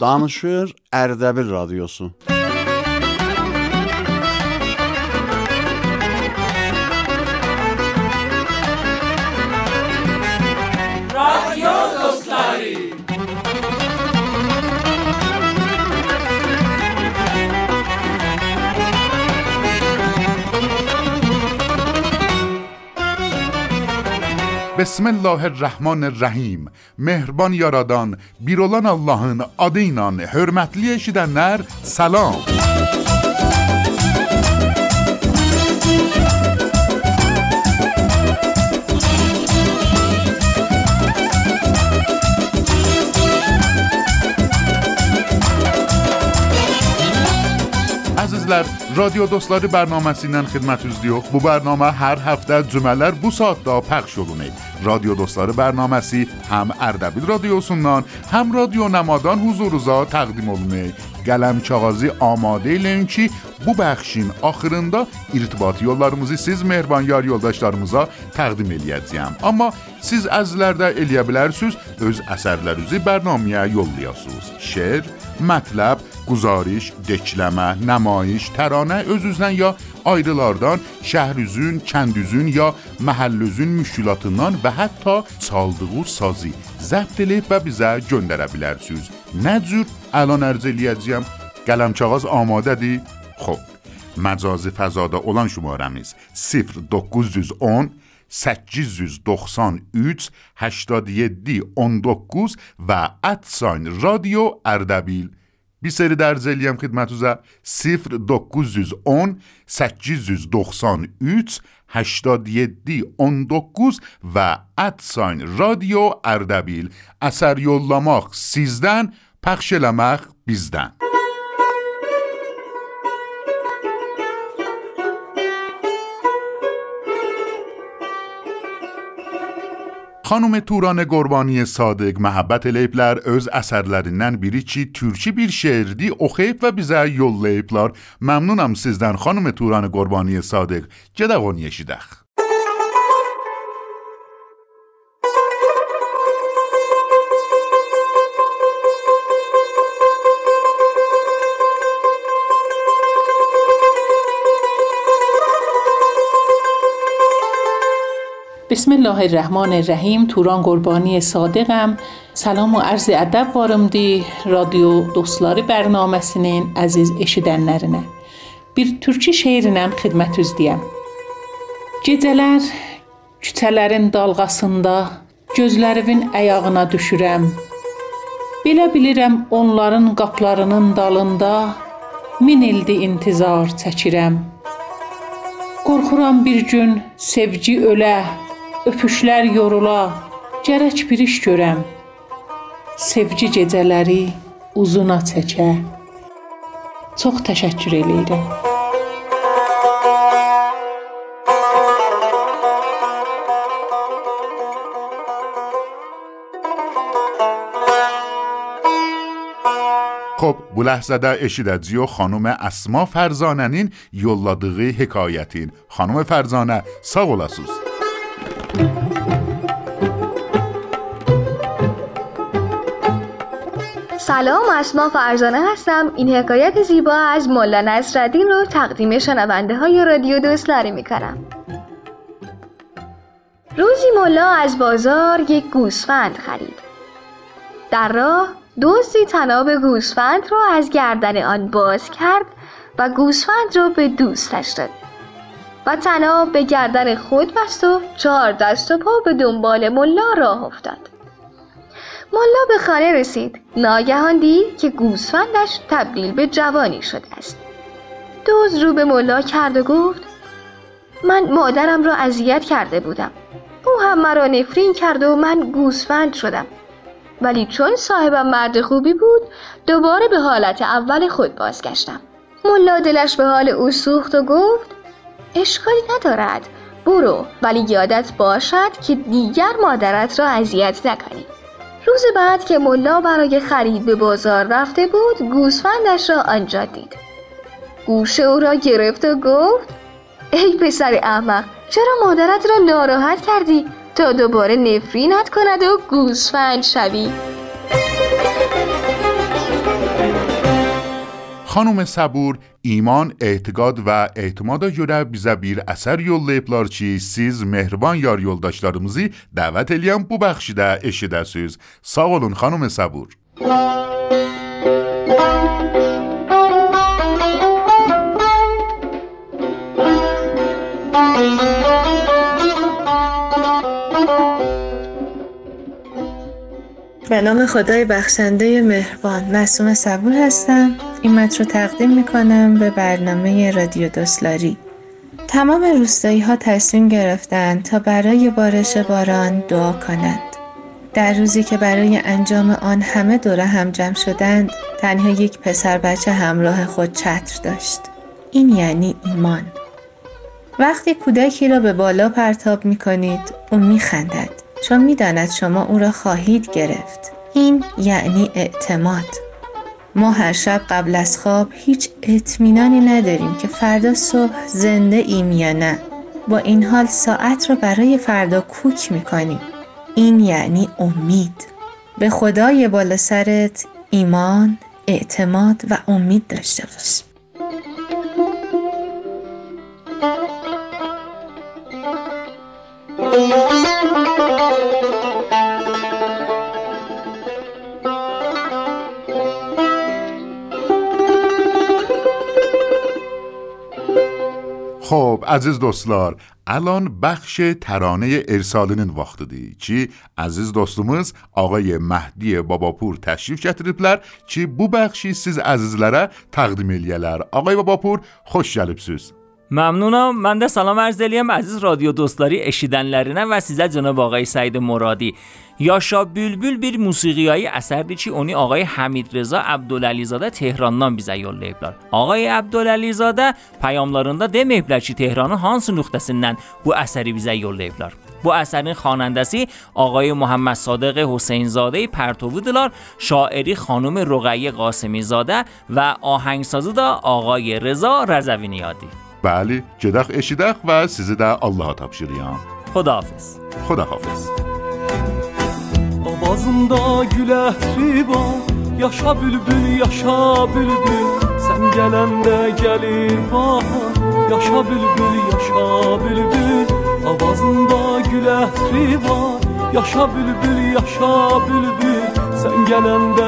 Danışır Ərdəbil Radiosu. بسم الله الرحمن الرحیم mehriban yaradan bir olan Allahın adı ilə hörmətli eşidənlər salam. Əzizlər, Radio Dostları bərnaməsi ilə xidmətinizdəyik. Bu bərnamə hər həftə cümələr bu saatda pəxş olunur. Radio Dostları bərnaməsi həm Ərdəbil radiosundan, həm Radio Namadan huzurunuza təqdim olunur. Qələm kağızı amadə eləyin ki, bu bəxşin axırında irtibat yollarımızı siz mehriban yar yoldaşlarımıza təqdim eləyəcəyəm. Amma siz əzizlər də eləyə bilərsiniz, öz əsərlərinizi bərnaməyə yollayasınız. Şeir, mətləb, guzariş, dekləmə, nəmayiş, təranə öz-üzdən ya ayrılardan, şəhrizün, kəndüzün ya məhəllüzün müşkülatından və hətta çaldığı sazı zəbt edib və bizə göndərə bilərsiniz. Nə cür الان ارز eləyəcəyəm. قلمچاغاز آماده‌دی؟ خب مجازی فضادا olan şumarəmiz 0910 893 87 19 و ادساین رادیو اردبیل. بی سری در هم خدمت روزه 0910 893 87 19 و ادساین رادیو اردبیل. اثر یولماخ 13 پخش لمخ 12 خانم توران قربانی صادق محبت لیپلر از اثرلرینن بیری چی ترکی بیر شعر دی اخیب و بیزه یول لیپلر. ممنونم سیزدن خانم توران قربانی صادق. جده غنیشی دخ بسم الله الرحمن الرحیم Turan Qurbani Sadiqəm. Salam və ərz ədəb varımdı radio dostları bərnaməsinin əziz eşidənlərinə. Bir türkçü şeirlə xidmətinizdəyəm. Gecələr küçələrin dalğasında gözlərimin ayağına düşürəm. Belə bilirəm onların qaplarının dalında min ildi intizar çəkirəm. Qorxuram bir gün sevgi ölə, öpüşlər yorula, gərək bir iş görəm. Sevgi gecələri uzuna çəkə. Çox təşəkkür eləyirəm. خب bu ləhzədə eşidəcəyik xanım Əsma Fərzanənin yolladığı hekayətin. Xanım Fərzanə, sağ olasınız. سلام اسما فرزانه هستم. این حکایت زیبا از مولا نصرالدین رو تقدیم شنونده های رادیو دوستلاری می‌کنم. روزی مولا از بازار یک گوسفند خرید. در راه دوستی تناب گوسفند را از گردن آن باز کرد و گوسفند را به دوستش داد. و تناب به گردن خود بست و چهار دست و پا به دنبال ملا راه افتاد. ملا به خانه رسید. ناگهان دید که گوسفندش تبدیل به جوانی شده است. دوز رو به ملا کرد و گفت من مادرم را اذیت کرده بودم. او هم مرا نفرین کرد و من گوسفند شدم. ولی چون صاحبم مرد خوبی بود دوباره به حالت اول خود بازگشتم. ملا دلش به حال او سوخت و گفت اشکالی ندارد. برو ولی یادت باشد که دیگر مادرت را اذیت نکنی. روز بعد که ملا برای خرید به بازار رفته بود گوسفندش را آنجا دید. گوش او را گرفت و گفت ای پسر احمق چرا مادرت را ناراحت کردی؟ تا دوباره نفرینت کند و گوسفند شوی. خانم صبور ایمان اعتقاد و اعتماد یوره بیزا بیر اثر یول لیپلار چی سیز مهربان یار یول داشتارمزی الیم بو بخشی ده اشی ده سیز ساولون خانم صبور. به نام خدای بخشنده مهربان. معصوم صبور هستم. این متن رو تقدیم می‌کنم به برنامه رادیو دوسلاری تمام روستایی ها تصمیم گرفتند تا برای بارش باران دعا کنند. در روزی که برای انجام آن همه دوره هم جمع شدند تنها یک پسر بچه همراه خود چتر داشت. این یعنی ایمان. وقتی کودکی را به بالا پرتاب می کنید او می خندد چون می داند شما او را خواهید گرفت. این یعنی اعتماد. ما هر شب قبل از خواب هیچ اطمینانی نداریم که فردا صبح زنده ایم یا نه. با این حال ساعت را برای فردا کوک می کنیم این یعنی امید. به خدای بالا سرت ایمان اعتماد و امید داشته باش. خب عزیز دوستلار الان بخش ترانه ارسالینین وقت دی. چی؟ عزیز دوستمز آقای مهدی باباپور تشریف چطریبلر چی؟ بو بخشی سیز عزیزلره تقدیم الیلر آقای باباپور خوش جلبسوز ممنونم. من ده سلام ارزلیم عزیز رادیو دوستلاری اشیدن لرینم و سیزه جناب آقای سعید مرادی. یا شا بیل بیل بیر موسیقی هایی اثر دی اونی آقای حمید رزا عبدالعلیزاده تهران نام بیزه یا لیبلار آقای عبدالعلیزاده پیاملارنده ده میبلر چی تهران هانس نختسنن بو اثری بیزه یا لیبلار بو اثرین خانندسی آقای محمد صادق حسینزاده، پرتوی دلار شاعری خانم رغی قاسمی زاده و آهنگسازی دا آقای رزا رزوینیادی بله جدخ اشیدخ و سیزه در الله تابشیریان. خدا حافظ خدا حافظ آوازمدا گل اتری با یاشا بلبل یاشا بلبل سن گلند گلیر با یاشا بلبل یاشا بلبل آوازمدا گل اتری با یاشا بلبل یاشا بلبل سن گلند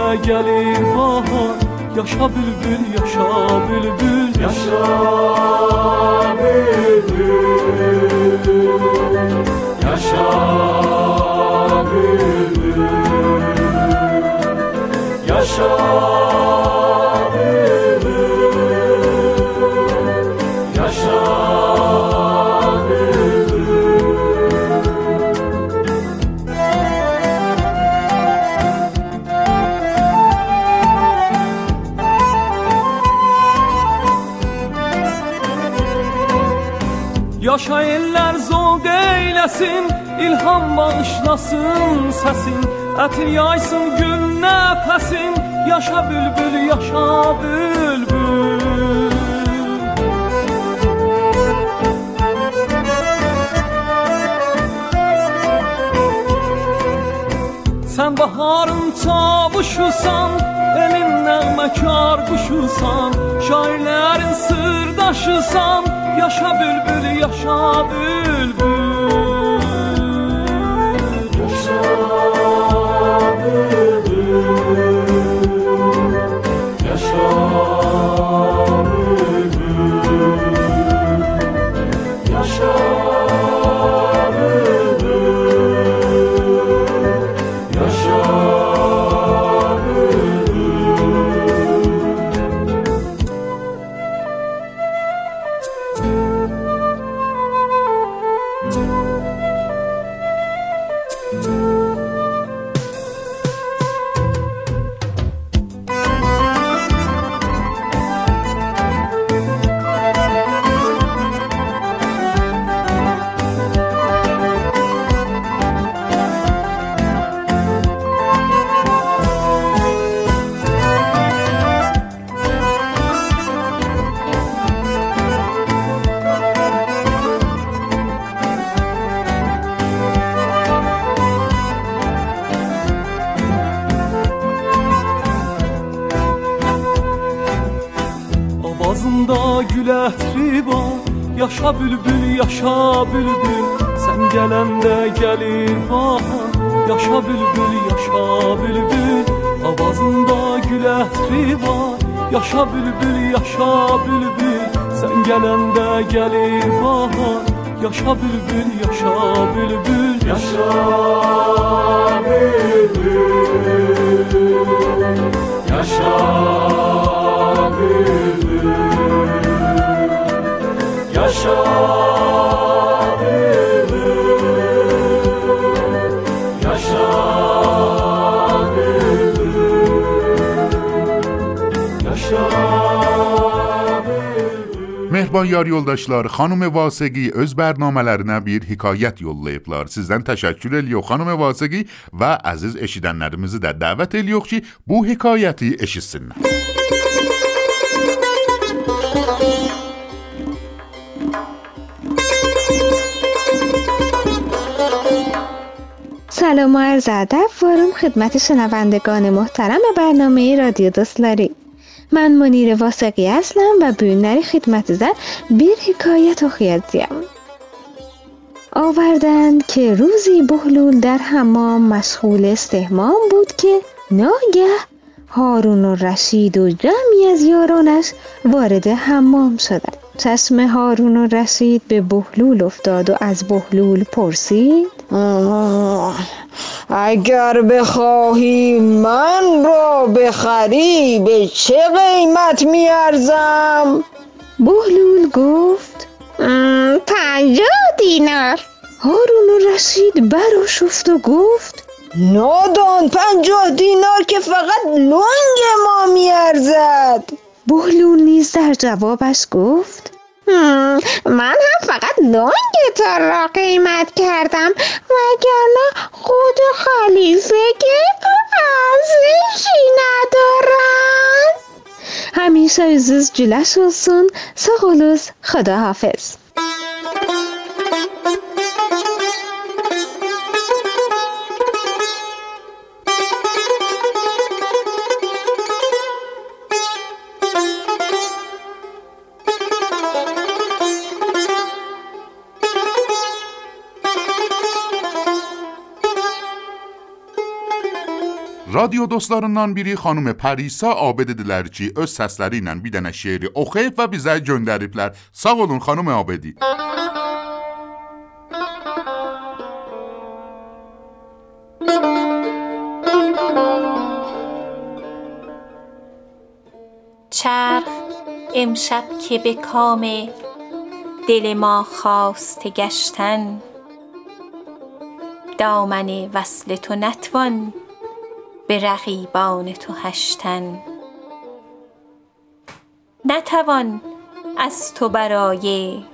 Yaşa bülbül, yaşa bülbül. Yaşa bülbül. Yaşa bülbül. Yaşa bülbül eyləsin İlham bağışlasın səsin Ətir yaysın gül nəfəsin Yaşa bülbül, yaşa bülbül. Sən baharın çavuşusan Elin nəğməkar quşusan. Şairlərin sırdaşısan Yaşa bülbül, yaşa bülbül Oh, bülbül, yaşa bülbül Sən gələndə gəlir bahar. Yaşa bülbül, yaşa bülbül Yaşa bülbül. Yaşa bülbül. Yaşa bülbül Yar yoldaşlar, xanım Vasıqi öz bərnamələrinə bir hekayət yollayıblar. Sizdən təşəkkür edirik xanım Vasıqi və əziz eşidənlərimizi də dəvət edirik ki, bu hekayəti eşitsinlər. سلام و عرض ادب وارم خدمت شنوندگان محترم برنامه رادیو دوستلاری من منیر واسقی هستم و خدمت زن bir hikayet oxuyacağım. آوردند که روزی بهلول در حمام مشغول استهمام بود که ناگه هارون و رشید و جمعی از یارانش وارد حمام شدند چشم هارون و رشید به بهلول افتاد و از بهلول پرسید اگر بخواهی من را بخری به چه قیمت میارزم؟ بهلول گفت پنجاه دینار هارون رشید براشفت و گفت نادان پنجاه دینار که فقط لنگ ما میارزد بهلول نیز در جوابش گفت من هم فقط لنگ تا را قیمت کردم وگرنه خود خلیفه که ارزشی ندارد. همیشه عزیز جلش oluz خداحافظ. رادیو دوستانان بیری خانم پریسا آبد دلرچی از سسترینن بیدن شعری اخیف و بیزه جندریب لر ساقلون خانم آبدی چرخ امشب که به کام دل ما خواست گشتن دامن وصل تو نتوان به رقیبان تو هشتن. نتوان از تو برای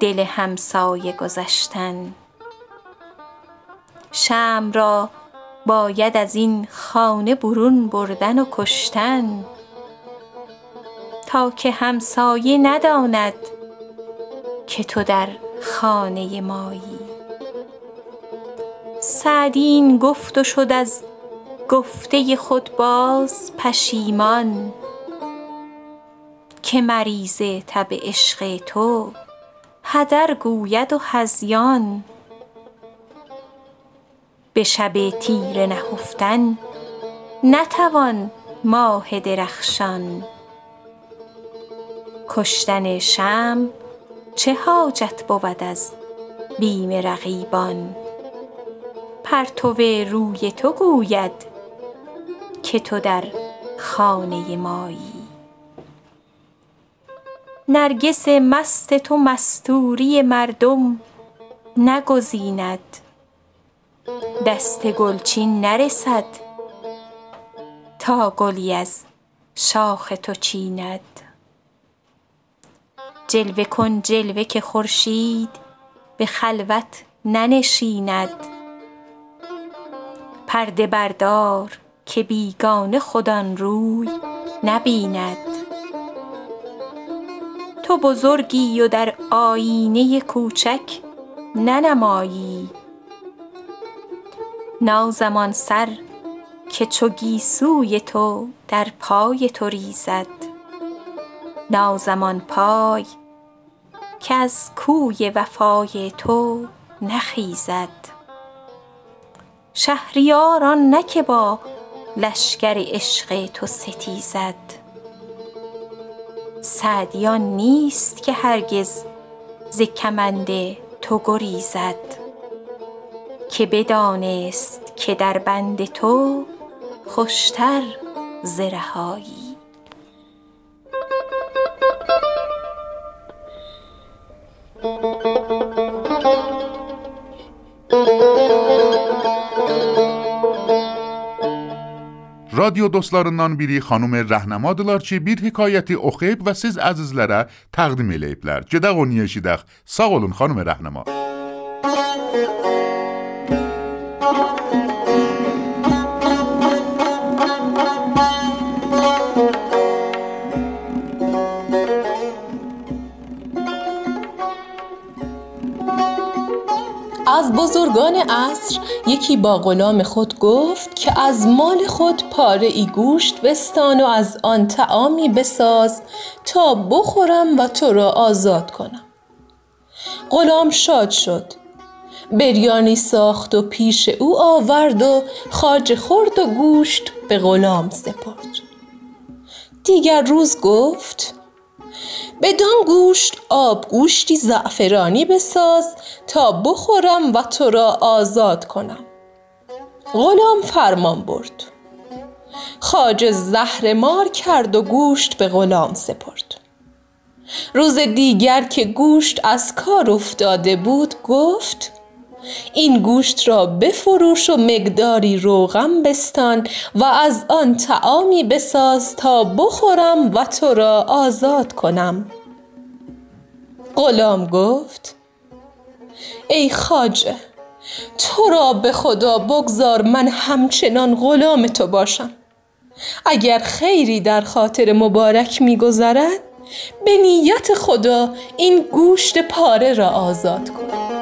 دل همسایه گذشتن. شم را باید از این خانه برون بردن و کشتن. تا که همسایه نداند که تو در خانه مایی. سعدی این گفت و شد از گفته خود باز پشیمان که مریض تب عشق تو هدر گوید و هذیان به شب تیره نهفتن نتوان ماه درخشان. کشتن شمع چه حاجت بود از بیم رقیبان؟ پرتو روی تو گوید که تو در خانه مایی. نرگس مست تو مستوری مردم نگزیند. دست گلچین نرسد تا گلی از شاخ تو چیند. جلوه کن جلوه که خورشید به خلوت ننشیند. پرده بردار که بیگانه خود آن روی نبیند. تو بزرگی و در آیینه کوچک ننمایی. نازم آن سر که چو گیسوی تو در پای تو ریزد. نازمان پای که از کوی وفای تو نخیزد. شهریاران نه که با لشکر عشق تو ستیزد. سعدیان نیست که هرگز ز کمند تو گریزد. که بدانست که در بند تو خوشتر ز Radyo dostlarından biri xanım rəhnamadırlar ki, bir hekayəti oxuyub və siz əzizlərə təqdim eləyiblər. Gedək onu eşidək. Sağ olun xanım rəhnama. بزرگان عصر یکی با غلام خود گفت که از مال خود پاره ای گوشت بستان و از آن طعامی بساز تا بخورم و تو را آزاد کنم. غلام شاد شد. بریانی ساخت و پیش او آورد و خاج خورد و گوشت به غلام سپرد. دیگر روز گفت بدان گوشت آب گوشتی زعفرانی بساز تا بخورم و تو را آزاد کنم. غلام فرمان برد. خاج زهر مار کرد و گوشت به غلام سپرد. روز دیگر که گوشت از کار افتاده بود گفت این گوشت را بفروش و مقداری روغم بستان و از آن طعامی بساز تا بخورم و تو را آزاد کنم. غلام گفت ای خاجه تو را به خدا بگذار من همچنان غلام تو باشم. اگر خیری در خاطر مبارک میگذرد به نیت خدا این گوشت پاره را آزاد کن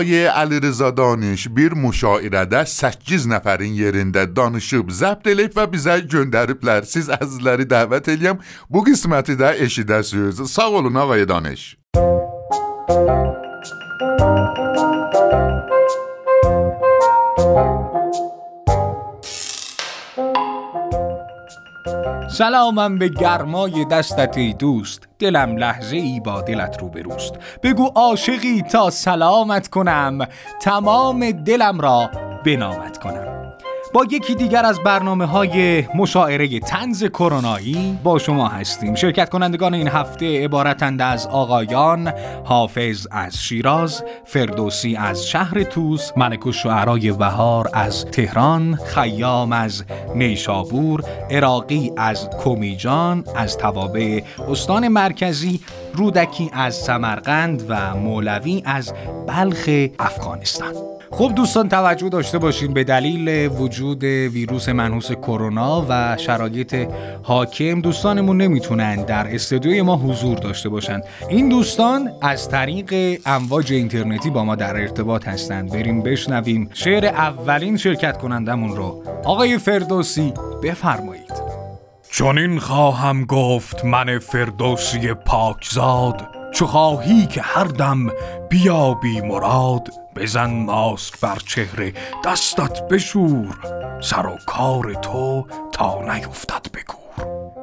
Ağay Əlirza Daniş bir müşairədə 8 nəfərin yerində danışıb, zəbt eləyib və bizə göndəriblər. Siz əzizləri dəvət eləyəm, bu qisməti də eşidəsiniz. Sağ olun ağay Daniş. سلامم به گرمای دستت ای دوست. دلم لحظه ای با دلت رو بروست بگو عاشقی تا سلامت کنم. تمام دلم را بنامت کنم. با یکی دیگر از برنامه های مشاعره تنز کرونایی با شما هستیم. شرکت کنندگان این هفته عبارتند از آقایان حافظ از شیراز فردوسی از شهر توس ملک شعرای بهار از تهران خیام از نیشابور عراقی از کمیجان از توابع استان مرکزی رودکی از سمرقند و مولوی از بلخ افغانستان. خب دوستان توجه داشته باشین به دلیل وجود ویروس منحوس کرونا و شرایط حاکم دوستانمون نمی‌تونن در استودیوی ما حضور داشته باشند این دوستان از طریق امواج اینترنتی با ما در ارتباط هستند بریم بشنویم شعر اولین شرکت کنندمون رو. آقای فردوسی بفرمایید. چون خواهم گفت من فردوسی پاکزاد. چو خواهی که هر دم بیابی مراد بزن ماسک بر چهره دستت بشور سر و کار تو تا نیفتد بگور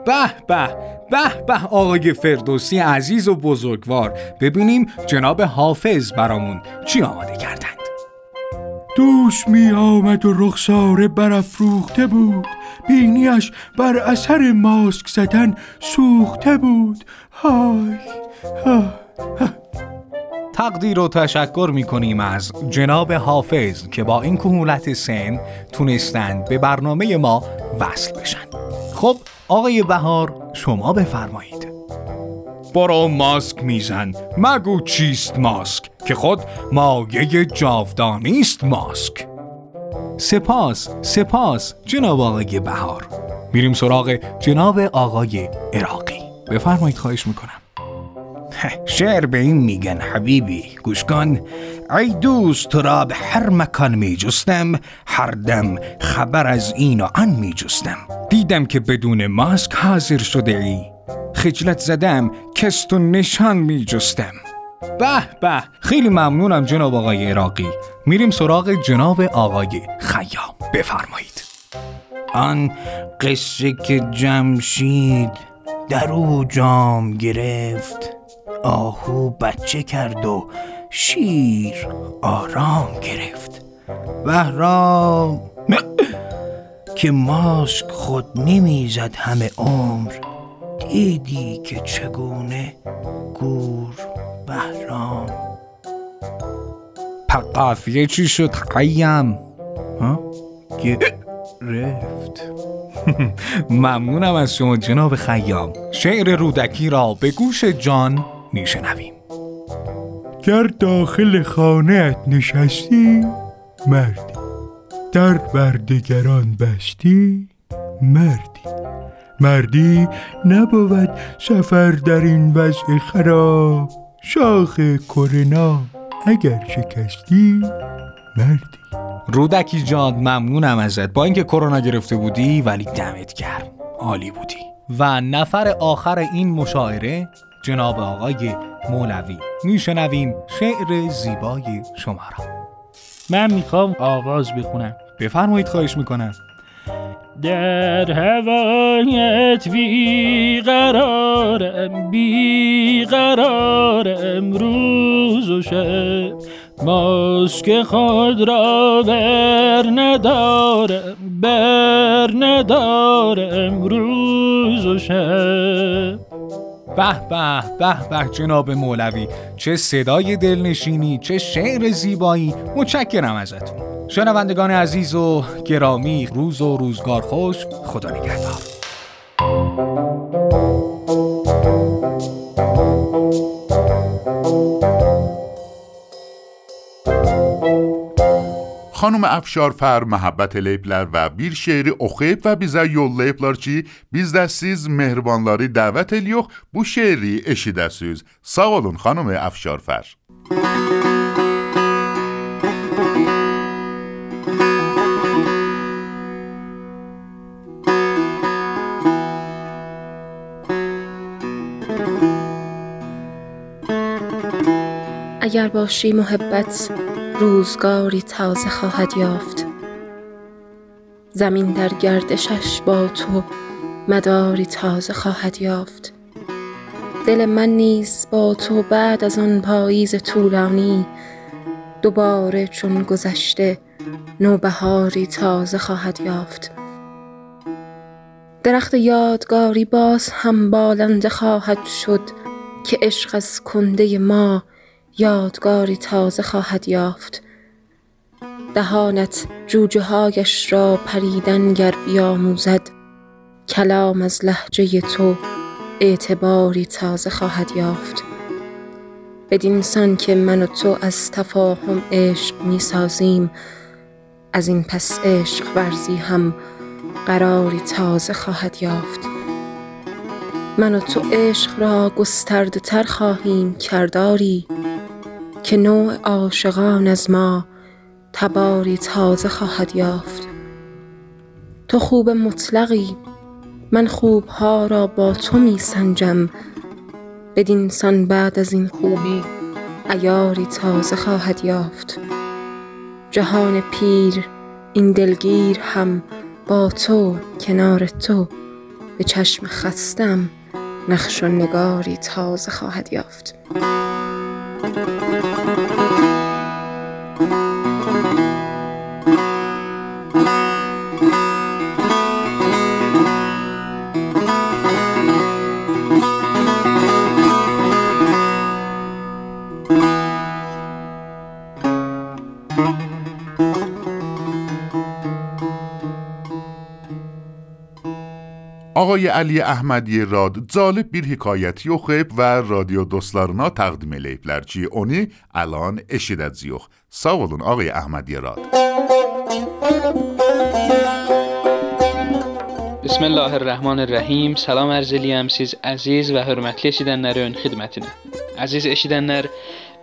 به به به به آقای فردوسی عزیز و بزرگوار ببینیم جناب حافظ برامون چی آماده کردند. دوش می آمد و رخساره برافروخته بود. بینیش بر اثر ماسک زدن سوخته بود. های های تقدیر و تشکر می کنیم از جناب حافظ که با این کهولت سن تونستند به برنامه ما وصل بشن. خب آقای بهار شما بفرمایید. برو ماسک میزن. مگو چیست ماسک؟ که خود مایه جاودانی است ماسک. سپاس سپاس جناب آقای بهار. میریم سراغ جناب آقای عراقی. بفرمایید خواهش می‌کنم. شعر به این میگن حبیبی گوش کن ای دوست تو را به هر مکان می جستم هر دم خبر از این و آن می جستم دیدم که بدون ماسک حاضر شده ای. خجلت زدم کست و نشان می جستم به به. خیلی ممنونم جناب آقای عراقی. میریم سراغ جناب آقای خیام. بفرمایید. آن قصه که جمشید در او جام گرفت آهو بچه کرد و شیر آرام گرفت. بهرام که ماسک خود نمی‌زد همه عمر دیدی که چگونه گور بهرام. قافیه چی شد؟ قیم. گرفت ممنونم از شما جناب خیام. شعر رودکی را به گوش جان میشنویم. در داخل خانهت نشستی؟ مردی. در بردگران بستی؟ مردی. مردی نبود سفر در این وضع خراب. شاخ کرنا اگر شکستی مردی. رودکی جان ممنونم ازت. با اینکه کرونا گرفته بودی ولی دمت گرم. عالی بودی. و نفر آخر این مشاعره جناب آقای مولوی. میشنویم شعر زیبای شما را. من می‌خوام آواز بخونم. بفرمایید خواهش می‌کنم. در هوایت بی قرارم بی قرارم روز و شب. ماسک خود را بر ندارم بر ندارم روز و شب. به به به به جناب مولوی چه صدای دلنشینی چه شعر زیبایی. متشکرم ازتون. شنوندگان عزیز و گرامی روز و روزگار خوش خدا نگهدار. خانم افشار فر محبت لیبلر و بیر شعری اخیب و بیزه یول لیبلر چی؟ بیز سیز مهربانلاری دعوت الیوخ بو شعری اشیده سیز ساغ اولون خانم افشار فر. موسیقی اگر باشی محبت روزگاری تازه خواهد یافت. زمین در گردشش با تو مداری تازه خواهد یافت. دل من نیز با تو بعد از آن پاییز طولانی دوباره چون گذشته نوبهاری تازه خواهد یافت. درخت یادگاری باز هم بالنده خواهد شد که عشق از کنده ما یادگاری تازه خواهد یافت. دهانت جوجه هایش را پریدن گر بیاموزد کلام از لهجه تو اعتباری تازه خواهد یافت. بدین سان که من و تو از تفاهم عشق می سازیم از این پس عشق ورزی هم قراری تازه خواهد یافت. من و تو عشق را گسترده تر خواهیم کرداری که نوع عاشقان از ما تباری تازه خواهد یافت. تو خوب مطلقی من خوبها را با تو می سنجم بدین سان بعد از این خوبی عیاری تازه خواهد یافت. جهان پیر این دلگیر هم با تو کنار تو. به چشم خستم نقش و نگاری تازه خواهد یافت. آقای علی احمدی راد جالب بیر حکایت یخیب و رادیو دوستلارنا تقدیم لیب لرچی اونی الان اشید از یخ ساولون آقای احمدی راد. بسم الله الرحمن الرحیم. سلام ارزیلی سیز عزیز و حرمتلی اشیدن نر اون خدمتنه عزیز اشیدن نر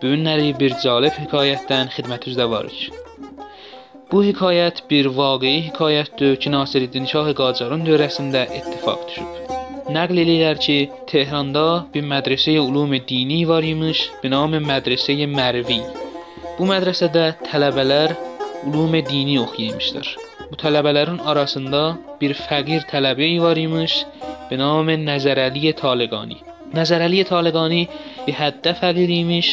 بیون نری بیر جالب حکایت دن خدمت از دوارش. Bu hekayət bir vaqei hekayətdir ki, Nasiruddin Şah Qacarın dövrəsində ittifaq düşüb. Nəql eləyirlər ki, Tehranda bir mədrəsə ulum dini var imiş, bi nam Mədrəsə Mərvi. Bu mədrəsədə tələbələr ulum dini oxuyurmuşlar. Bu tələbələrin arasında bir fəqir tələbə var imiş نام نظرعلی طالقانی نظرعلی طالقانی به həddə fəqir imiş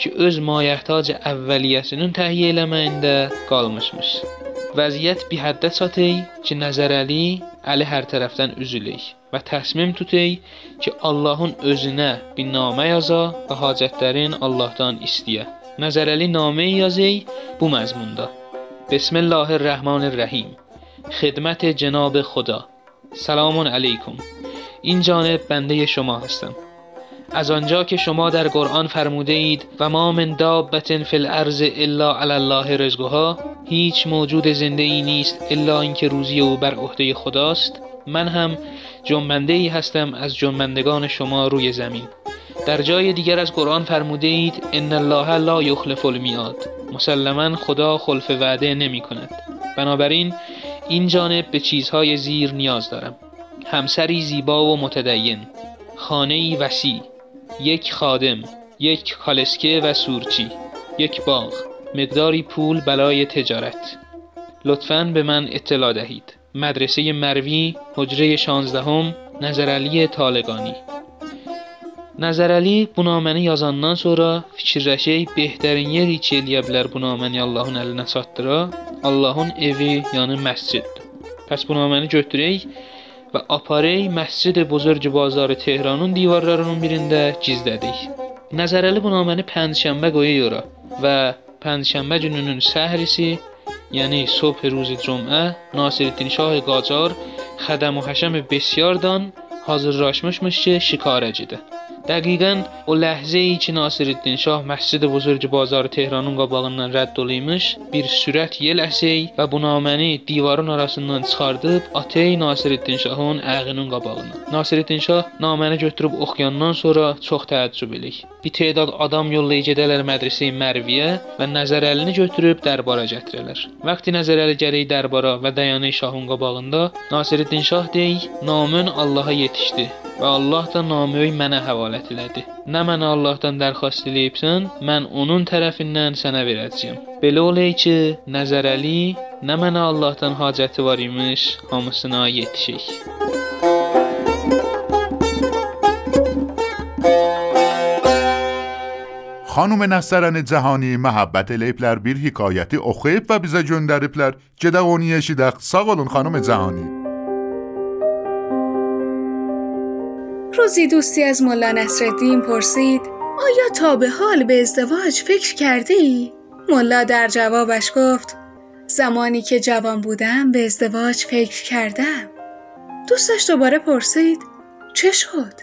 ki, öz mayəhtac əvvəliyyəsinin təhiyyə eləməyində qalmışmış. Vəziyyət bir həddə çatır ki, Nəzərəli Əli hər tərəfdən üzülür və təsmim tutur ki, Allahın özünə bir namə yaza və hacətlərin Allahdan istəyə. Nəzərəli namə yazır bu məzmunda. بسم الله الرحمن الرحیم خدمت جناب خدا سلام علیکم این جانب بنده شما هستم از آنجا که شما در قرآن فرموده اید و ما من دابت فی الارض الا علی الله رزقها هیچ موجود زنده ای نیست الا اینکه روزی او بر عهده خداست. من هم جنبنده ای هستم از جنبندگان شما روی زمین. در جای دیگر از قرآن فرموده اید ان الله لا یخلف المیعاد مسلما خدا خلف وعده نمی کند بنابراین این جانب به چیزهای زیر نیاز دارم. همسری زیبا و متدین. خانه وسیع. یک خادم یک کالسکه و سورچی یک باغ مقداری پول برای تجارت. لطفاً به من اطلاع دهید. مدرسه مروی حجره شانزده هم نظرالی طالقانی. نظرالی بنامنی یازاندن سورا فیچر رشه بهترین یری که بنامنی اللهون الناسات درا اللهون اوی یعنی مسجد. پس بنامنی جهدره və aparək Məscid-i Buzurg bazarı Tehranın divarlarının birində gizlədik. Nəzərəli bu naməni pəncşənbə qoyuyor ora və pəncşənbə gününün səhrisi, yəni صبح روز جمعه ناصرالدین شاه قاجار خدم و حشم بسیاردان hazırlaşmışmış ki şikarəcidir. Dəqiqən o ləhzə ki Nasiruddin Şah Məscid Buzurg bazarı Tehranın qabağından rədd oluymuş, bir sürət yel əsək və bu naməni divarın arasından çıxardıb atey Nasiruddin Şahın ayağının qabağına. Nasiruddin Şah naməni götürüb oxuyandan sonra çox təəccüb eləyir. Bir tədad adam yollayıb gedələr mədrəsəyə Mərviyə və nəzərəlini götürüb dərbara gətirərlər. Vaxtı nəzərəli gərək dərbara və dayanır şahın qabağında, Nasiruddin Şah deyir: "Namın Allaha yetişdi və Allah da namöy mənə həvalət elədi. Nə mənə Allahdan dərxast eləyibsən, mən onun tərəfindən sənə verəcəyəm. Belə olay ki, Nəzərəli nə mənə Allahdan hacəti var imiş, hamısına yetişik." Xanım Nəsərəni Cəhani məhəbbət eləyiblər bir hekayəti oxuyub və bizə göndəriblər. Gedək onu eşidək. روزی دوستی از ملا نصرالدین پرسید آیا تا به حال به ازدواج فکر کردی؟ ای؟ ملا در جوابش گفت زمانی که جوان بودم به ازدواج فکر کردم دوستش دوباره پرسید چه شد؟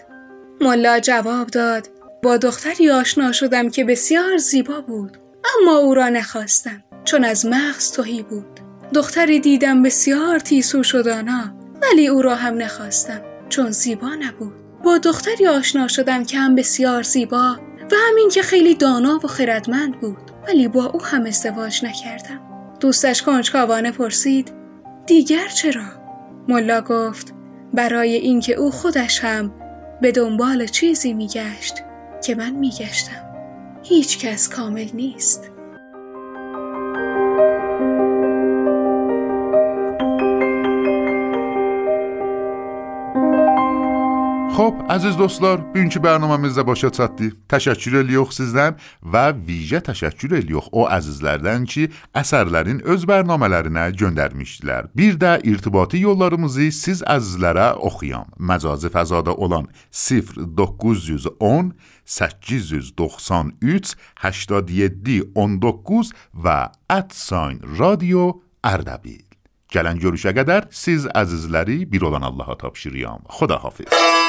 ملا جواب داد با دختری آشنا شدم که بسیار زیبا بود اما او را نخواستم چون از مغز توهی بود دختری دیدم بسیار تیسو شدانا ولی او را هم نخواستم چون زیبا نبود با دختری آشنا شدم که هم بسیار زیبا و همین که خیلی دانا و خردمند بود ولی با او هم ازدواج نکردم. دوستش کنجکاوانه پرسید دیگر چرا؟ ملا گفت برای اینکه او خودش هم به دنبال چیزی میگشت که من میگشتم. هیچ کس کامل نیست. Xo'p, aziz do'stlar, bugünkü bərnamamızda başa çatdı. Təşəkkür edirik sizdən və vicə təşəkkür edirik o əzizlərdən ki, əsərlərin öz bərnamələrinə göndərmişdilər. Bir də irtibati yollarımızı siz əzizlərə oxuyam. Məcazi fəzada olan 0910 893 87 19 və radio Ardabil. Gələn görüşə qədər siz əzizləri bir olan Allaha tapşırıram. Xudahafiz.